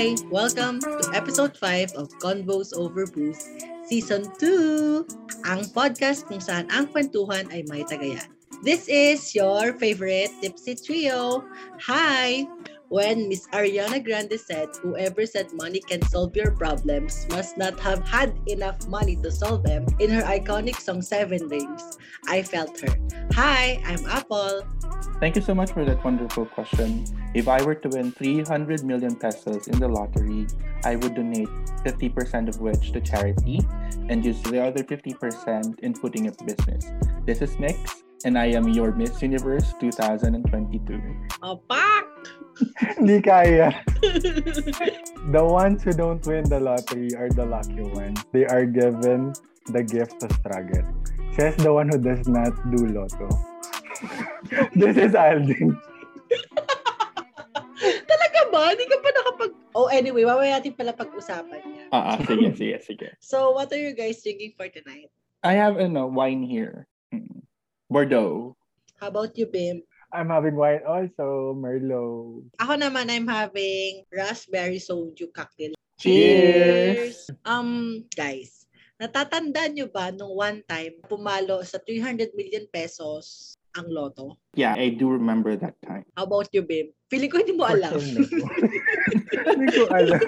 Hi! Welcome to episode 5 of Convos Over Booze Season 2! Ang podcast kung saan ang kwentuhan ay may tagayan. This is your favorite Tipsy Trio. Hi! When Miss Ariana Grande said, whoever said money can solve your problems must not have had enough money to solve them in her iconic song Seven Rings, I felt her. Hi, I'm Apple. Thank you so much for that wonderful question. If I were to win 300 million pesos in the lottery, I would donate 50% of which to charity and use the other 50% in putting up business. This is Mix, and I am your Miss Universe 2022. Opak! Hindi kaya. The ones who don't win the lottery are the lucky ones. They are given the gift to struggle. Says the one who does not do lotto. this is Aldin. Talaga ba? Hindi ka pa nakapag... Oh, anyway, mamaya natin pala pag-usapan niya. Ah, ah, sige, sige, sige. So, what are you guys drinking for tonight? I have ano, wine here. Bordeaux. How about you, Bim? I'm having wine also, Merlot. Ako naman, I'm having raspberry soju cocktail. Cheers! Um, guys, natatandaan nyo ba nung one time pumalo sa 300 million pesos ang loto? Yeah, I do remember that time. How about you, Bim? Feeling ko hindi mo alam. Hindi ko alam.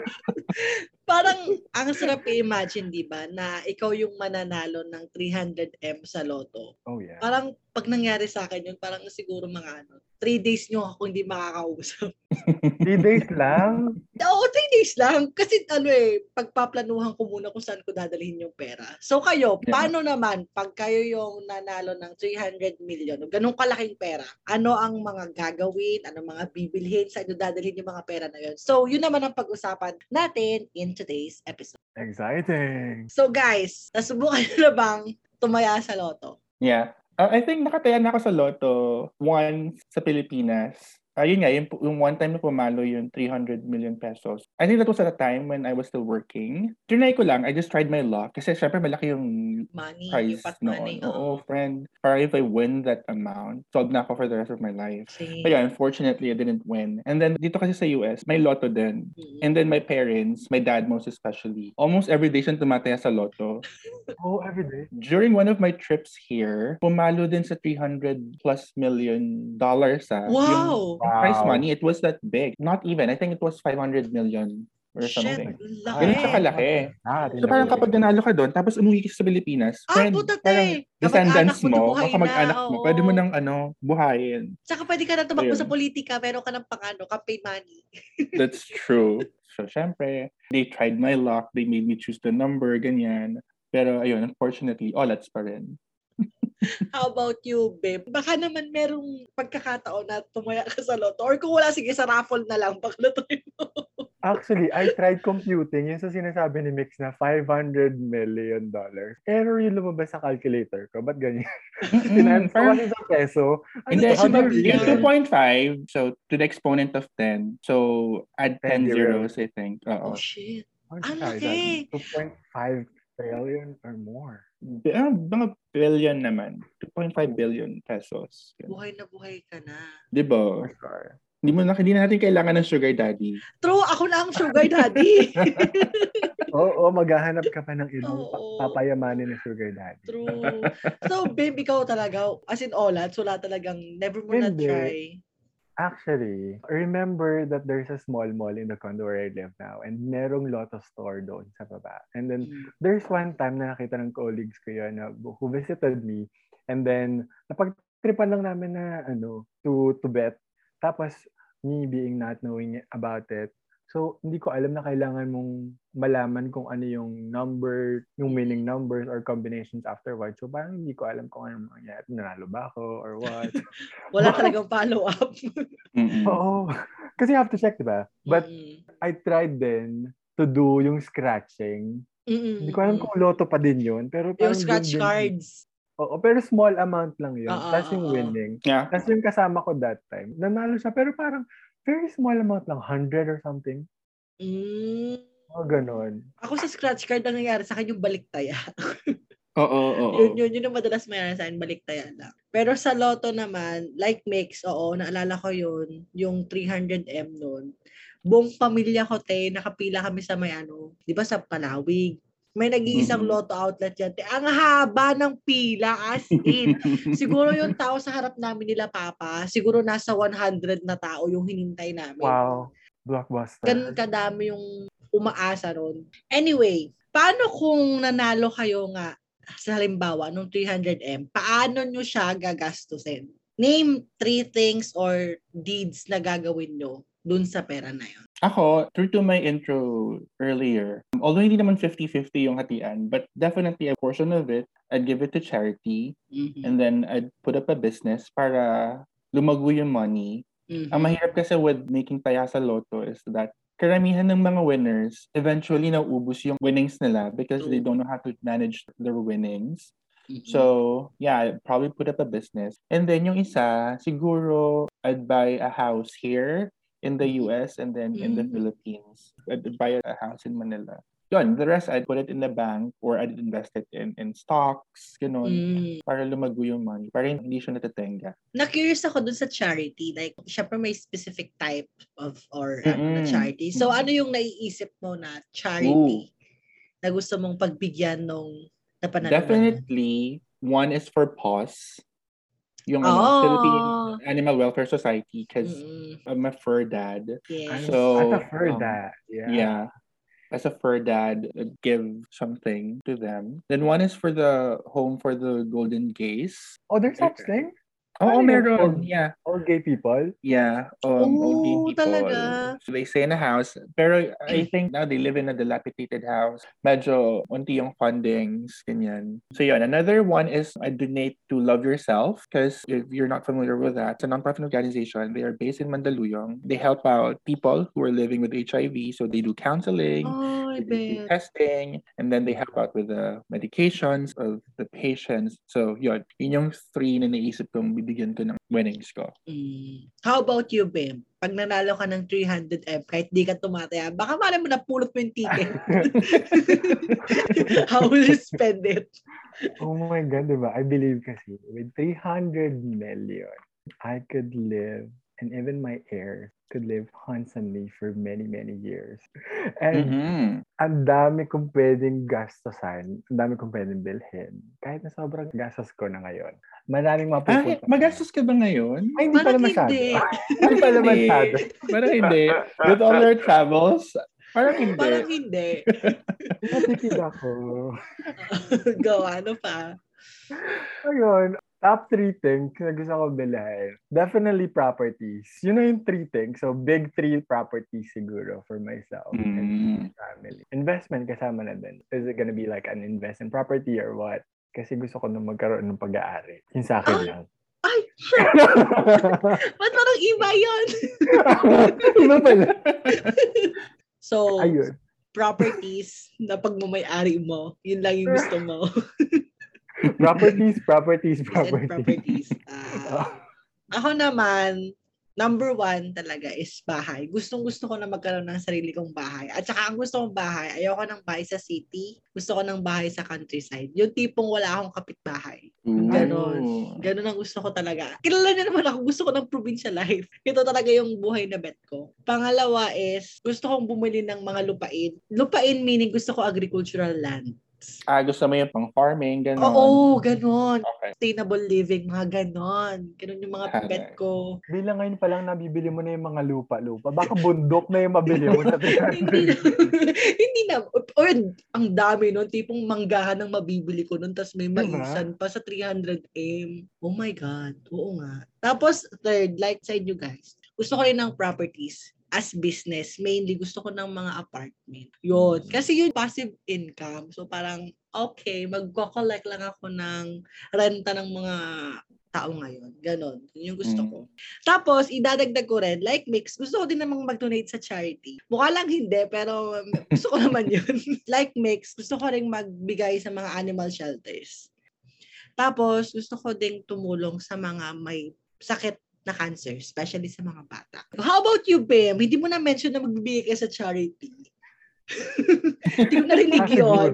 Parang ang sarap i-imagine, di ba, na ikaw yung mananalo ng 300M sa loto. Oh yeah. Parang pag nangyari sa akin yun, parang siguro mga ano, three days nyo ako hindi makakausap. Three days lang. Oo, three days lang. Kasi ano eh, pagpaplanuhan ko muna kung saan ko dadalhin yung pera. So kayo, Yeah. paano naman pag kayo yung nanalo ng 300 million, ganun kalaking pera, ano ang mga gagawin, ano mga bibilhin, saan nyo dadalhin yung mga pera na yun? So, yun naman ang pag-usapan natin in today's episode. Exciting. So guys, nasubukan nyo na bang tumaya sa loto? Yeah. I think nakataya na ako sa Lotto once sa Pilipinas. Ayun nga, yung, yung one time na pumalo yung 300 million pesos. I think that was at a time when I was still working. Trinay ko lang, I just tried my luck. Kasi syempre malaki yung Money, price yung noon. money. Oo, friend. Para if I win that amount, solved na ako for the rest of my life. Same. But yeah, unfortunately, I didn't win. And then dito kasi sa US, may lotto din. Mm. And then my parents, my dad most especially, almost every day siyang tumataya sa lotto. Oh, every day. During one of my trips here, pumalo din sa 300 plus million dollars ah. Wow! Yung prize Wow. money, it was that big. Not even. I think it was 500 million or Shit, something. laki. Ganun siya kalaki. Ah, So parang kapag nanalo ka doon, tapos umuwi ka sa Pilipinas, Ah, friend, puta parang descendants mo, mo, kamag-anak na, mo, oo. pwede mo nang ano, buhayin. Tsaka pwede ka na tumakbo sa politika, meron ka ng pang ano, campaign money. That's true. So, syempre, they tried my luck. They made me choose the number, ganyan. Pero, ayun, unfortunately, olats pa rin. How about you, babe? Baka naman merong pagkakataon na tumaya ka sa loto. Or kung wala, sige, sa raffle na lang. Paglutuin mo. Actually, I tried computing yung sa sinasabi ni Mix na 500 million dollars. Error yung lumabas sa calculator ko. Ba't ganyan? Finance ko kasi sa peso. Ano Hindi, read yung it? 2.5, so to the exponent of 10. So, add 10 10 zeros, I think. Oh, Oo. shit. Ang laki. you try that? 2.5 trillion or more. Ah, mga billion naman. 2.5 billion pesos. Buhay na buhay ka na. Di ba? Sure. Hindi mo na, hindi na natin kailangan ng sugar daddy. True, ako na ang sugar daddy. Oo, oh, maghahanap ka pa ng ibang pa- papayamanin na sugar daddy. True. So, babe, ikaw talaga, as in olats, wala talagang never mo na Hindi. try. Actually, remember that there's a small mall in the condo where I live now and merong Lotto store doon sa baba. And then Mm. there's one time na nakita ng colleagues ko yun na, who visited me and then napagtripan lang namin na ano to to bet. Tapos me being not knowing about it. So hindi ko alam na kailangan mong malaman kung ano yung number, yung winning numbers or combinations afterwards. So parang hindi ko alam kung ano mangyayari. Nanalo ba ako or what? Wala talagang follow-up. Oo. Kasi you have to check, diba? But Mm. I tried din to do yung scratching. Mm-mm. Hindi ko alam kung loto pa din yun. Pero Yung scratch din- cards. Oo, pero small amount lang yun. Oo, Tapos yung oo. winning. Yeah. Tapos yung kasama ko that time, nanalo siya. Pero parang very small amount lang. 100 or something. Mm. O, ganon. Ako sa scratch card, ang nangyari sa akin yung baliktaya. Oo, oo, oo. Yun, yun, yun ang madalas mayroon sa akin, baliktaya lang. Pero sa loto naman, like mix, oo, naalala ko yun, yung 300M noon. buong pamilya ko, te, nakapila kami sa may ano, di ba sa Palawig? May nag-iisang Mhm. lotto outlet yan. Te. Ang haba ng pila, as in. siguro yung tao sa harap namin nila, Papa, siguro nasa 100 na tao yung hinintay namin. Wow. Blockbuster. Ganun kadami yung umaasa ron. Anyway, paano kung nanalo kayo nga sa halimbawa nung 300M, paano nyo siya gagastusin? Name three things or deeds na gagawin nyo dun sa pera na yun. Ako, true to my intro earlier, although hindi naman 50-50 yung hatian, but definitely a portion of it, I'd give it to charity, Mhm. and then I'd put up a business para lumago yung money. Mhm. Ang mahirap kasi with making taya sa loto is that karamihan ng mga winners, eventually nauubos yung winnings nila because they don't know how to manage their winnings. Mhm. So, yeah, I'd probably put up a business. And then yung isa, siguro I'd buy a house here in the US and then in the Mm. Philippines. I'd buy a house in Manila. Yun, the rest I'd put it in the bank or I'd invest it in in stocks, ganun, Mm. para lumago yung money, para hindi siya natatenga. Na-curious ako dun sa charity. Like, syempre may specific type of or ano, na Mm-mm. charity. So, ano yung naiisip mo na charity na gusto mong pagbigyan nung napanalunan? Definitely, one is for PAWS, yung ano, Oh. Philippine Animal Welfare Society, because Mm-mm. I'm a fur dad. Yes. So, As a fur um, dad. Yeah. Yeah. As a fur dad, uh, give something to them. Then one is for the home for the golden gaze. Oh, there's such thing? Oh, Ano yun? meron. Old- Yeah. All gay people? Yeah. Um, old gay Oh, people. talaga? So they stay in a house. Pero I think now they live in a dilapidated house. Medyo unti yung fundings, ganyan. So yun, another one is I donate to Love Yourself because if you're not familiar with that, it's a nonprofit organization. They are based in Mandaluyong. They help out people who are living with HIV. So they do counseling, Oh, they do testing, and then they help out with the medications of the patients. So yun, yun yung three na naisip kong bibigyan ko ng winnings ko. Mm. How about you, Bim? Pag nanalo ka ng 300M, kahit di ka tumataya, baka mali mo napulot mo yung ticket. How will you spend it? Oh my God, diba? I believe kasi with 300 million, I could live, and even my heirs could live handsomely for many, many years. And Mhm. ang dami kong pwedeng gastosan, ang dami kong pwedeng bilhin. Kahit na sobrang gastos ko na ngayon. Maraming Ah, mapupunta. magastos ka ba ngayon? Ay, hindi pala Parang masyado. hindi. Pala masyado. Parang hindi. With all your travels, parang hindi. Parang hindi. Natipid ako. Go, ano pa? Ayun, top three things na gusto ko bilhin. Definitely properties. Yun na yung three things. So, big three properties siguro for myself and Mm. family. Investment kasama na din. Is it gonna be like an investment property or what? Kasi gusto ko na magkaroon ng pag-aari. Yung sa akin Ah! lang. Ay, ba't parang iba yun? Iba pala. So, Ayun. properties na pagmamayari mo, yun lang yung gusto mo. Properties, properties, properties. properties. Ah, ako naman, number one talaga is bahay. Gustong gusto ko na magkaroon ng sarili kong bahay. At saka ang gusto kong bahay, ayoko ng bahay sa city. Gusto ko ng bahay sa countryside. Yung tipong wala akong kapitbahay. Ganon. Ooh. Ganon ang gusto ko talaga. Kilala niyo naman ako, gusto ko ng provincial life. Ito talaga yung buhay na bet ko. Pangalawa is, gusto kong bumili ng mga lupain. Lupain meaning gusto ko agricultural land. Ah, gusto mo yung pang farming, gano'n. Oo, ganon. Okay. Sustainable living, mga ganon. Ganon yung mga Correct. bet ko. Bilang ngayon pa lang nabibili mo na yung mga lupa-lupa. Baka bundok na yung mabili mo sa 300. hindi na. hindi na. Or, ang dami nun. Tipong manggahan ng mabibili ko nun. Tapos may Diba? maisan pa sa 300M. Oh my God. Oo nga. Tapos, third, like sa inyo guys, gusto ko rin ng properties as business. Mainly, gusto ko ng mga apartment. Yun. Kasi yun, passive income. So, parang, okay, magko-collect lang ako ng renta ng mga tao ngayon. Ganon. Yun yung gusto Mm. ko. Tapos, idadagdag ko rin, like Mix, gusto ko din namang mag-donate sa charity. Mukha lang hindi, pero gusto ko naman yun. like Mix, gusto ko rin magbigay sa mga animal shelters. Tapos, gusto ko ding tumulong sa mga may sakit na cancer, especially sa mga bata. How about you, Bim? Hindi mo na-mention na magbibigay ka sa charity. Hindi ko narinig Ah, yun.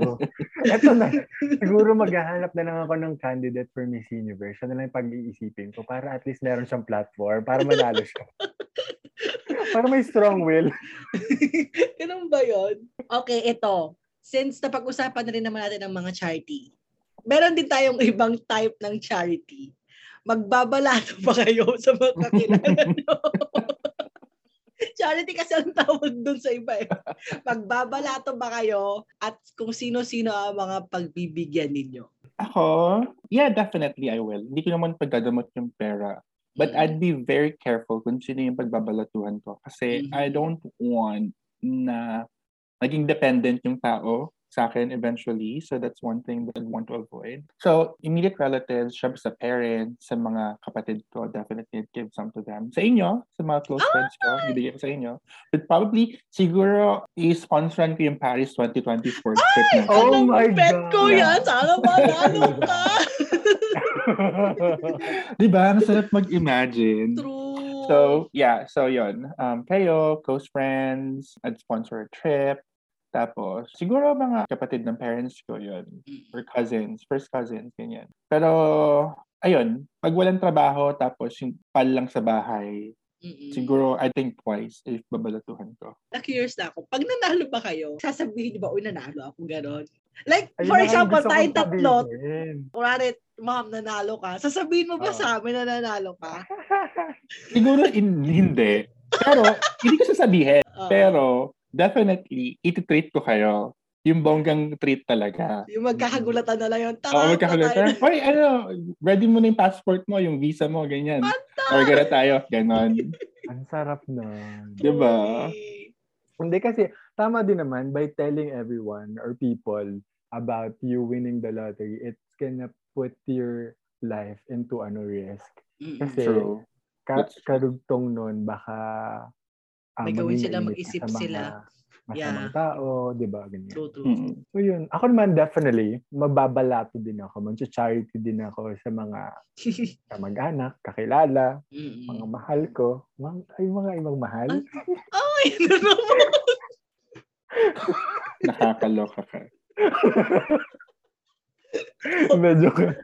Eto na. Siguro maghahanap na lang ako ng candidate for Miss Universe. Na lang yung pag-iisipin ko para at least meron siyang platform para manalo siya. Para may strong will. Ganun ba yun? Okay, ito. Since napag-usapan na rin naman natin ang mga charity, meron din tayong ibang type ng charity. Magbabalato ba kayo sa mga kakilala nyo? charity kasi ang tawag dun sa iba eh. Magbabalato ba kayo at kung sino-sino ang mga pagbibigyan ninyo? Ako, yeah, definitely I will. Hindi ko naman pagdadamot yung pera. But Mm. I'd be very careful kung sino yung pagbabalatuhan ko. Kasi Mhm. I don't want na maging dependent yung tao sa akin eventually. So that's one thing that I'd want to avoid. So immediate relatives, syempre sa parents, sa mga kapatid ko, definitely I'd give some to them. Sa inyo, sa mga close friends ko, bibigyan ko sa inyo. But probably, siguro, i-sponsoran ko yung Paris 2024 trip na. Oh Anong my bet God. ko yan? Sana manalo ka! Di ba? Masarap mag-imagine. True. So, yeah. So, yon Um, kayo, close friends, I'd sponsor a trip. Tapos, siguro mga kapatid ng parents ko yon Or cousins, first cousins, ganyan. Pero, ayun, pag walang trabaho, tapos yung pal lang sa bahay, Mm-mm. siguro, I think twice if babalatuhan ko. Na-curious na ako. Pag nanalo ba kayo, sasabihin niyo ba, uy, nanalo ako, ganon? Like, Ayun for example, tayong tatlo, sabihin. kunwari, ma'am, nanalo ka. Sasabihin mo ba Oo. sa amin na nanalo ka? Siguro, in, hindi. Pero, hindi ko sasabihin. Oo. Pero, definitely, iti-treat ko kayo. Yung bonggang treat talaga. yung magkakagulatan na lang yun. Tara, Oo, magkakagulatan. Hoy, ano, ready mo na yung passport mo, yung visa mo, ganyan. Or gana tayo, ganon. Ang sarap nun. Diba? Hindi kasi, tama din naman, by telling everyone or people about you winning the lottery, it's gonna put your life into ano risk. Kasi, True. ka- karugtong nun, baka ah, May gawin sila, mag-isip sa mga sila. Masamang Yeah. tao, di ba? Ganyan. True, true. Mm. So yun, ako naman definitely, mababalato din ako. Mag-charity din ako sa mga kamag-anak, kakilala, Mm-mm. mga mahal ko. Mga, ay, mga ibang mahal. Ay, ano naman? Nakakaloka ka. Medyo ka.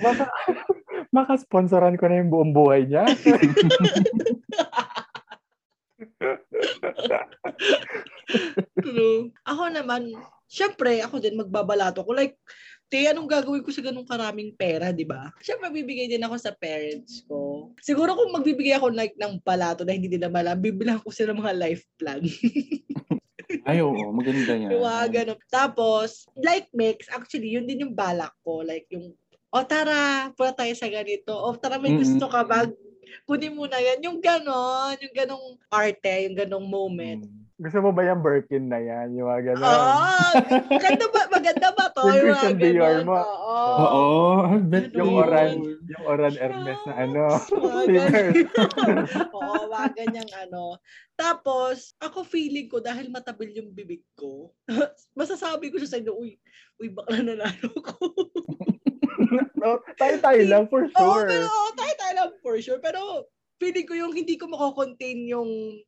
Baka, maka-sponsoran ko na yung buong buhay niya. True. Ako naman, syempre, ako din magbabalato ko. Like, te, anong gagawin ko sa ganung karaming pera, di ba? Syempre, bibigay din ako sa parents ko. Siguro kung magbibigay ako like ng balato na hindi nila malam, bibilang ko sila mga life plan. Ay, oo, maganda yan. Mga ganun. Tapos, like mix, actually, yun din yung balak ko. Like, yung, o tara, pula tayo sa ganito. O tara, may gusto ka ba? Kunin mo na yan. Yung ganon, yung ganong arte, yung ganong moment. Hmm. Gusto mo ba yung Birkin na yan? Yung mga gano'n? Ah, maganda ba, maganda ba to? Yung Christian Dior mo. Oo. Oo, I bet Yung yung yun. orange, yung orange Hermes na ano. Oo, mga ganyang ano. Tapos, ako feeling ko dahil matabil yung bibig ko, masasabi ko siya sa inyo, uy, uy, bakla nanalo ko. no, tayo-tayo lang for Oo, sure. pero oo, tayo tayo lang for sure. Pero feeling ko yung hindi ko mako-contain yung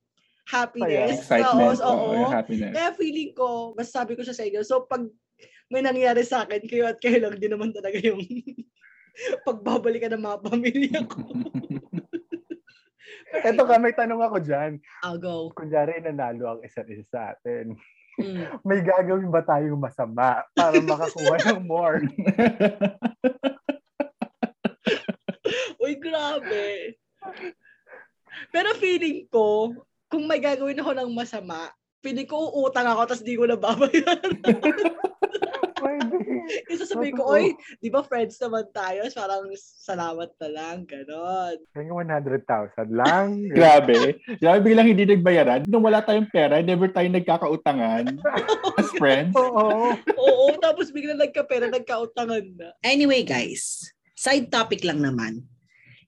happiness. Excitement. Oo, Oo, oo. yung happiness. Kaya feeling ko, masasabi ko siya sa inyo. So, pag may nangyari sa akin, kayo at kayo lang din naman talaga yung pagbabalikan ng mga pamilya ko. Eto ka, may tanong ako dyan. I'll go. Kunyari, nanalo ang isa't isa sa atin. Mm. May gagawin ba tayong masama para makakuha ng more? Uy, grabe. Pero feeling ko, kung may gagawin ako ng masama, feeling ko uutang ako tapos di ko na babayaran. Pwede. Kasi sabihin ko, oy, di ba friends naman tayo? Parang salamat na lang, ganon. Kaya 100,000 lang. Grabe. Grabe biglang hindi nagbayaran. Nung wala tayong pera, never tayo nagkakautangan as friends. Oo. Oo, tapos bigla nagkapera, nagkautangan na. Anyway, guys, side topic lang naman.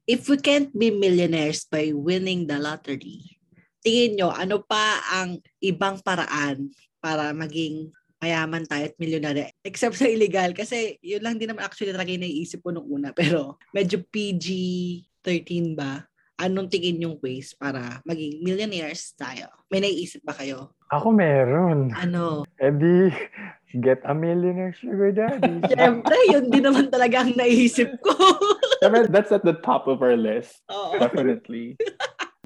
If we can't be millionaires by winning the lottery, tingin nyo, ano pa ang ibang paraan para maging mayaman tayo at milyonaryo? Except sa illegal, kasi yun lang din naman actually talaga yung naiisip ko nung una. Pero medyo PG-13 ba? Anong tingin yung ways para maging millionaires tayo? May naiisip ba kayo? Ako meron. Ano? Eh di, get a millionaire sugar daddy. Siyempre, yun din naman talaga ang naisip ko. That's at the top of our list. Oo. Definitely.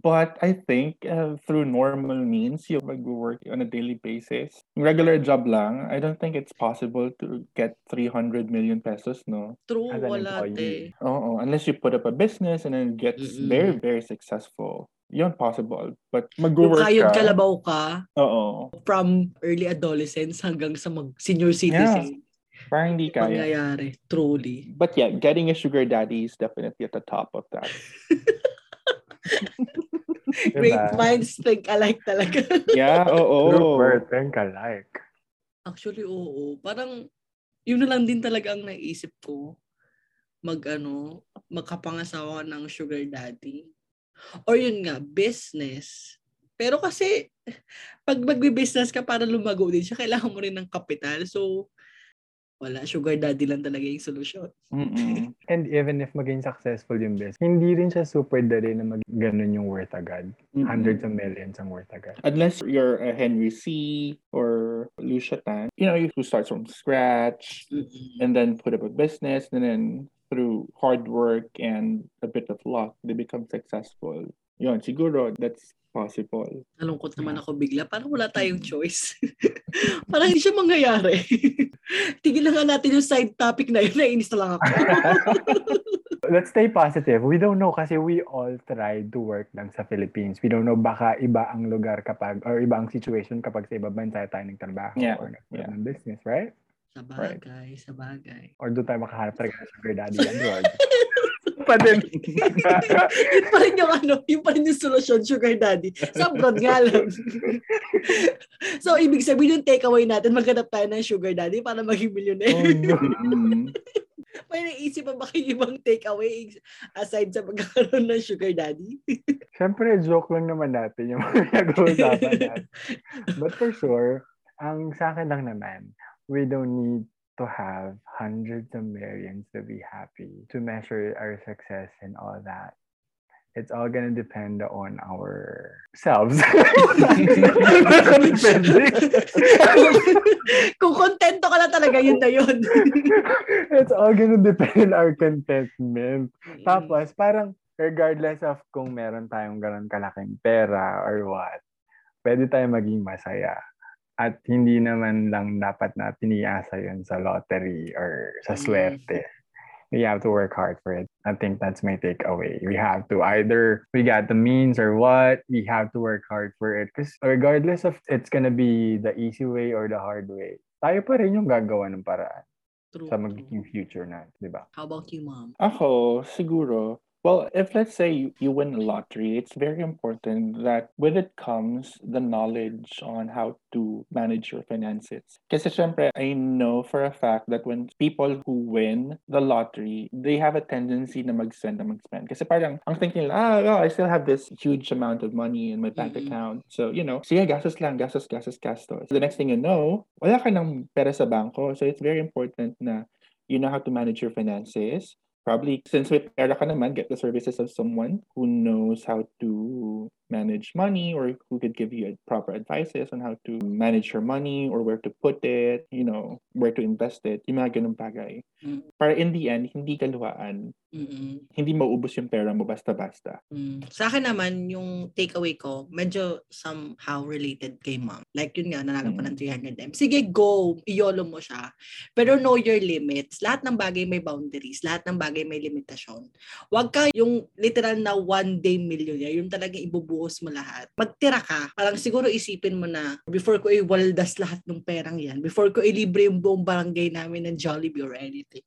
But I think uh, through normal means, you mag-work on a daily basis. Regular job lang, I don't think it's possible to get 300 million pesos, no? True, As an wala employee. te. Oo, unless you put up a business and then gets Mm-mm. very, very successful. Yun possible. But mag-work kayod ka. kalabaw ka Oo. from early adolescence hanggang sa mag senior citizen. Parang hindi kaya. Mangyayari. Truly. But yeah, getting a sugar daddy is definitely at the top of that. Great Diba? minds think alike talaga. Yeah, oo. Rupert, think alike. Actually, oo. Parang, yun na lang din talaga ang naisip ko. Mag, ano, magkapangasawa ng sugar daddy. Or yun nga, business. Pero kasi, pag magbe-business ka para lumago din siya, kailangan mo rin ng kapital. So, wala, sugar daddy lang talaga yung solusyon. And even if maging successful yung business, hindi rin siya super dali na mag ganun yung worth agad. Mm-mm. Hundreds of millions ang worth agad. Unless you're a Henry C. or Lucia Tan, you know, you who starts from scratch Mm-mm. and then put up a business and then through hard work and a bit of luck, they become successful. Yun, siguro that's possible. Nalungkot naman ako bigla. Parang wala tayong choice. Parang hindi siya mangyayari. Tigilan nga natin yung side topic na yun. Nainis na lang ako. Let's stay positive. We don't know kasi we all tried to work lang sa Philippines. We don't know baka iba ang lugar kapag or iba ang situation kapag sa ibang bansa tayo nagtrabaho Yeah, or yeah. ng business, right? Sa bagay, sa bagay. Or doon tayo makahanap talaga ng sugar daddy abroad. Pa din. yun pa rin yung ano, yun pa rin yung solusyon, sugar daddy. Sa abroad nga lang. so, ibig sabihin yung takeaway natin, maghanap tayo ng sugar daddy para maging oh millionaire. no. Mm. May naisip pa ba kayo ibang takeaway aside sa pagkakaroon ng sugar daddy? Siyempre, joke lang naman natin yung mga nag-uusapan natin. But for sure, ang sa akin lang naman, we don't need to have hundreds of millions to be happy, to measure our success and all that. It's all gonna depend on ourselves. Depende. Kung kontento ka lang talaga, yun na yun. It's all gonna depend on our contentment. Tapos, parang regardless of kung meron tayong ganun kalaking pera or what, pwede tayo maging masaya. At hindi naman lang dapat na tiniasa yun sa lottery or sa Mm. swerte. We have to work hard for it. I think that's my takeaway. We have to either we got the means or what, we have to work hard for it. Because regardless of it's gonna be the easy way or the hard way, tayo pa rin yung gagawa ng paraan True, sa true. magiging future na, di ba? How about you, mom? Ako, siguro. Well, if let's say you, you win a lottery, it's very important that with it comes the knowledge on how to manage your finances. Kasi syempre, I know for a fact that when people who win the lottery, they have a tendency na mag-spend na mag-spend. Kasi parang, ang thinking nila, ah, I still have this huge amount of money in my bank Mm-mm. account. So, you know, sige, gastos lang, gastos, gastos, gastos. The next thing you know, wala ka ng pera sa bangko. So, it's very important na you know how to manage your finances. Probably, since may pera ka naman, get the services of someone who knows how to manage money or who could give you proper advices on how to manage your money or where to put it, you know, where to invest it, yung mga ganung bagay. Mm. Para in the end, hindi kaluhaan, Mm-mm. hindi mauubos yung pera mo basta-basta. Mm. Sa akin naman, yung takeaway ko, medyo somehow related kay mom. Like yun nga, nanalo pa ng 300M. Sige, go! Iyolo mo siya. Pero know your limits. Lahat ng bagay may boundaries. Lahat ng bagay may limitasyon. Huwag ka yung literal na one day millionaire. Yung talagang ibubuhos mo lahat. Magtira ka. Parang siguro isipin mo na, before ko iwaldas lahat ng perang yan, before ko ilibre yung buong barangay namin ng Jollibee or anything,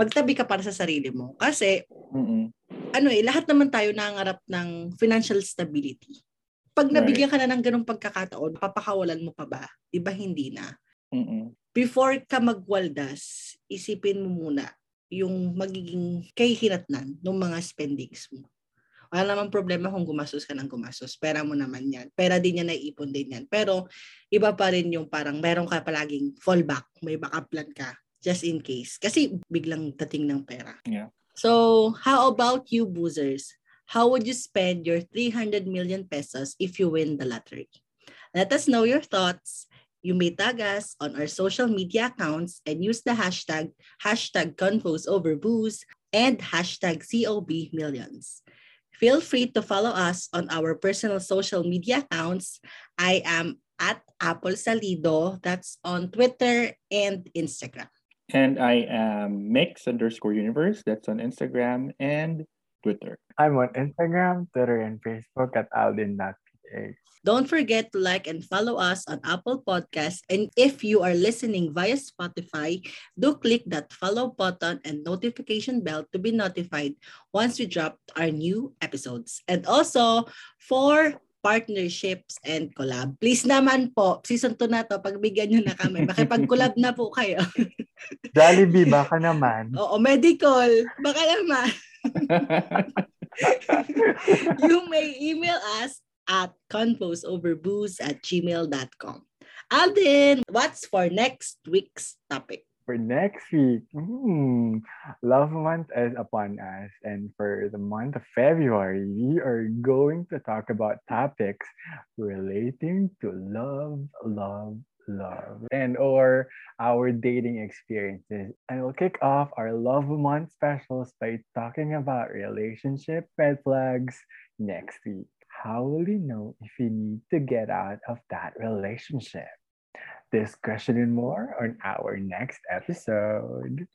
magtabi ka para sa sarili mo. Kasi Mm-mm. ano eh, lahat naman tayo nangarap ng financial stability. Pag nabigyan ka na ng ganong pagkakataon, papakawalan mo pa ba? Di ba hindi na? Mm-mm. Before ka magwaldas, isipin mo muna yung magiging kahihinatnan ng mga spendings mo. Wala namang problema kung gumastos ka ng gumastos. Pera mo naman yan. Pera din yan, naiipon din yan. Pero iba pa rin yung parang meron ka palaging fallback. May backup plan ka just in case. Kasi biglang dating ng pera. Yeah. So, how about you, boozers? How would you spend your 300 million pesos if you win the lottery? Let us know your thoughts. You may tag us on our social media accounts and use the hashtag hashtag convos over booze and hashtag COB millions. Feel free to follow us on our personal social media accounts. I am at Apple Salido. That's on Twitter and Instagram. And I am mix underscore universe. That's on Instagram and Twitter. I'm on Instagram, Twitter, and Facebook at aldin.ph. Don't forget to like and follow us on Apple Podcasts. And if you are listening via Spotify, do click that follow button and notification bell to be notified once we drop our new episodes. And also, for partnerships and collab. Please naman po, season 2 na to, pagbigyan nyo na kami. Makipag-collab na po kayo. Jollibee, baka naman. Oo, medical. Baka naman. you may email us at convosoverbooze at gmail.com. Alden, what's for next week's topic? For next week, hmm, Love Month is upon us. And for the month of February, we are going to talk about topics relating to love, love, love, and or our dating experiences. And we'll kick off our Love Month specials by talking about relationship red flags next week. How will you know if you need to get out of that relationship? This question and more on our next episode.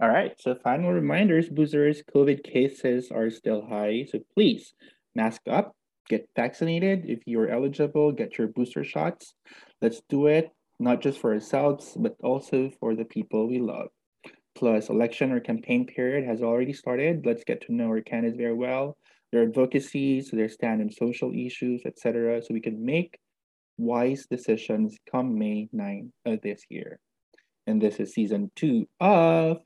All right. So final reminders, boozers, COVID cases are still high. So please mask up, get vaccinated. If you're eligible, get your booster shots. Let's do it, not just for ourselves, but also for the people we love. Plus, election or campaign period has already started. Let's get to know our candidates very well, their advocacies, their stand on social issues, etc., so we can make wise decisions come May 9 of this year. And this is season two of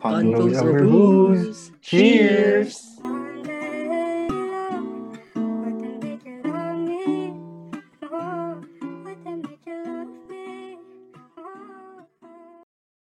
Convos over over booze. booze. Cheers!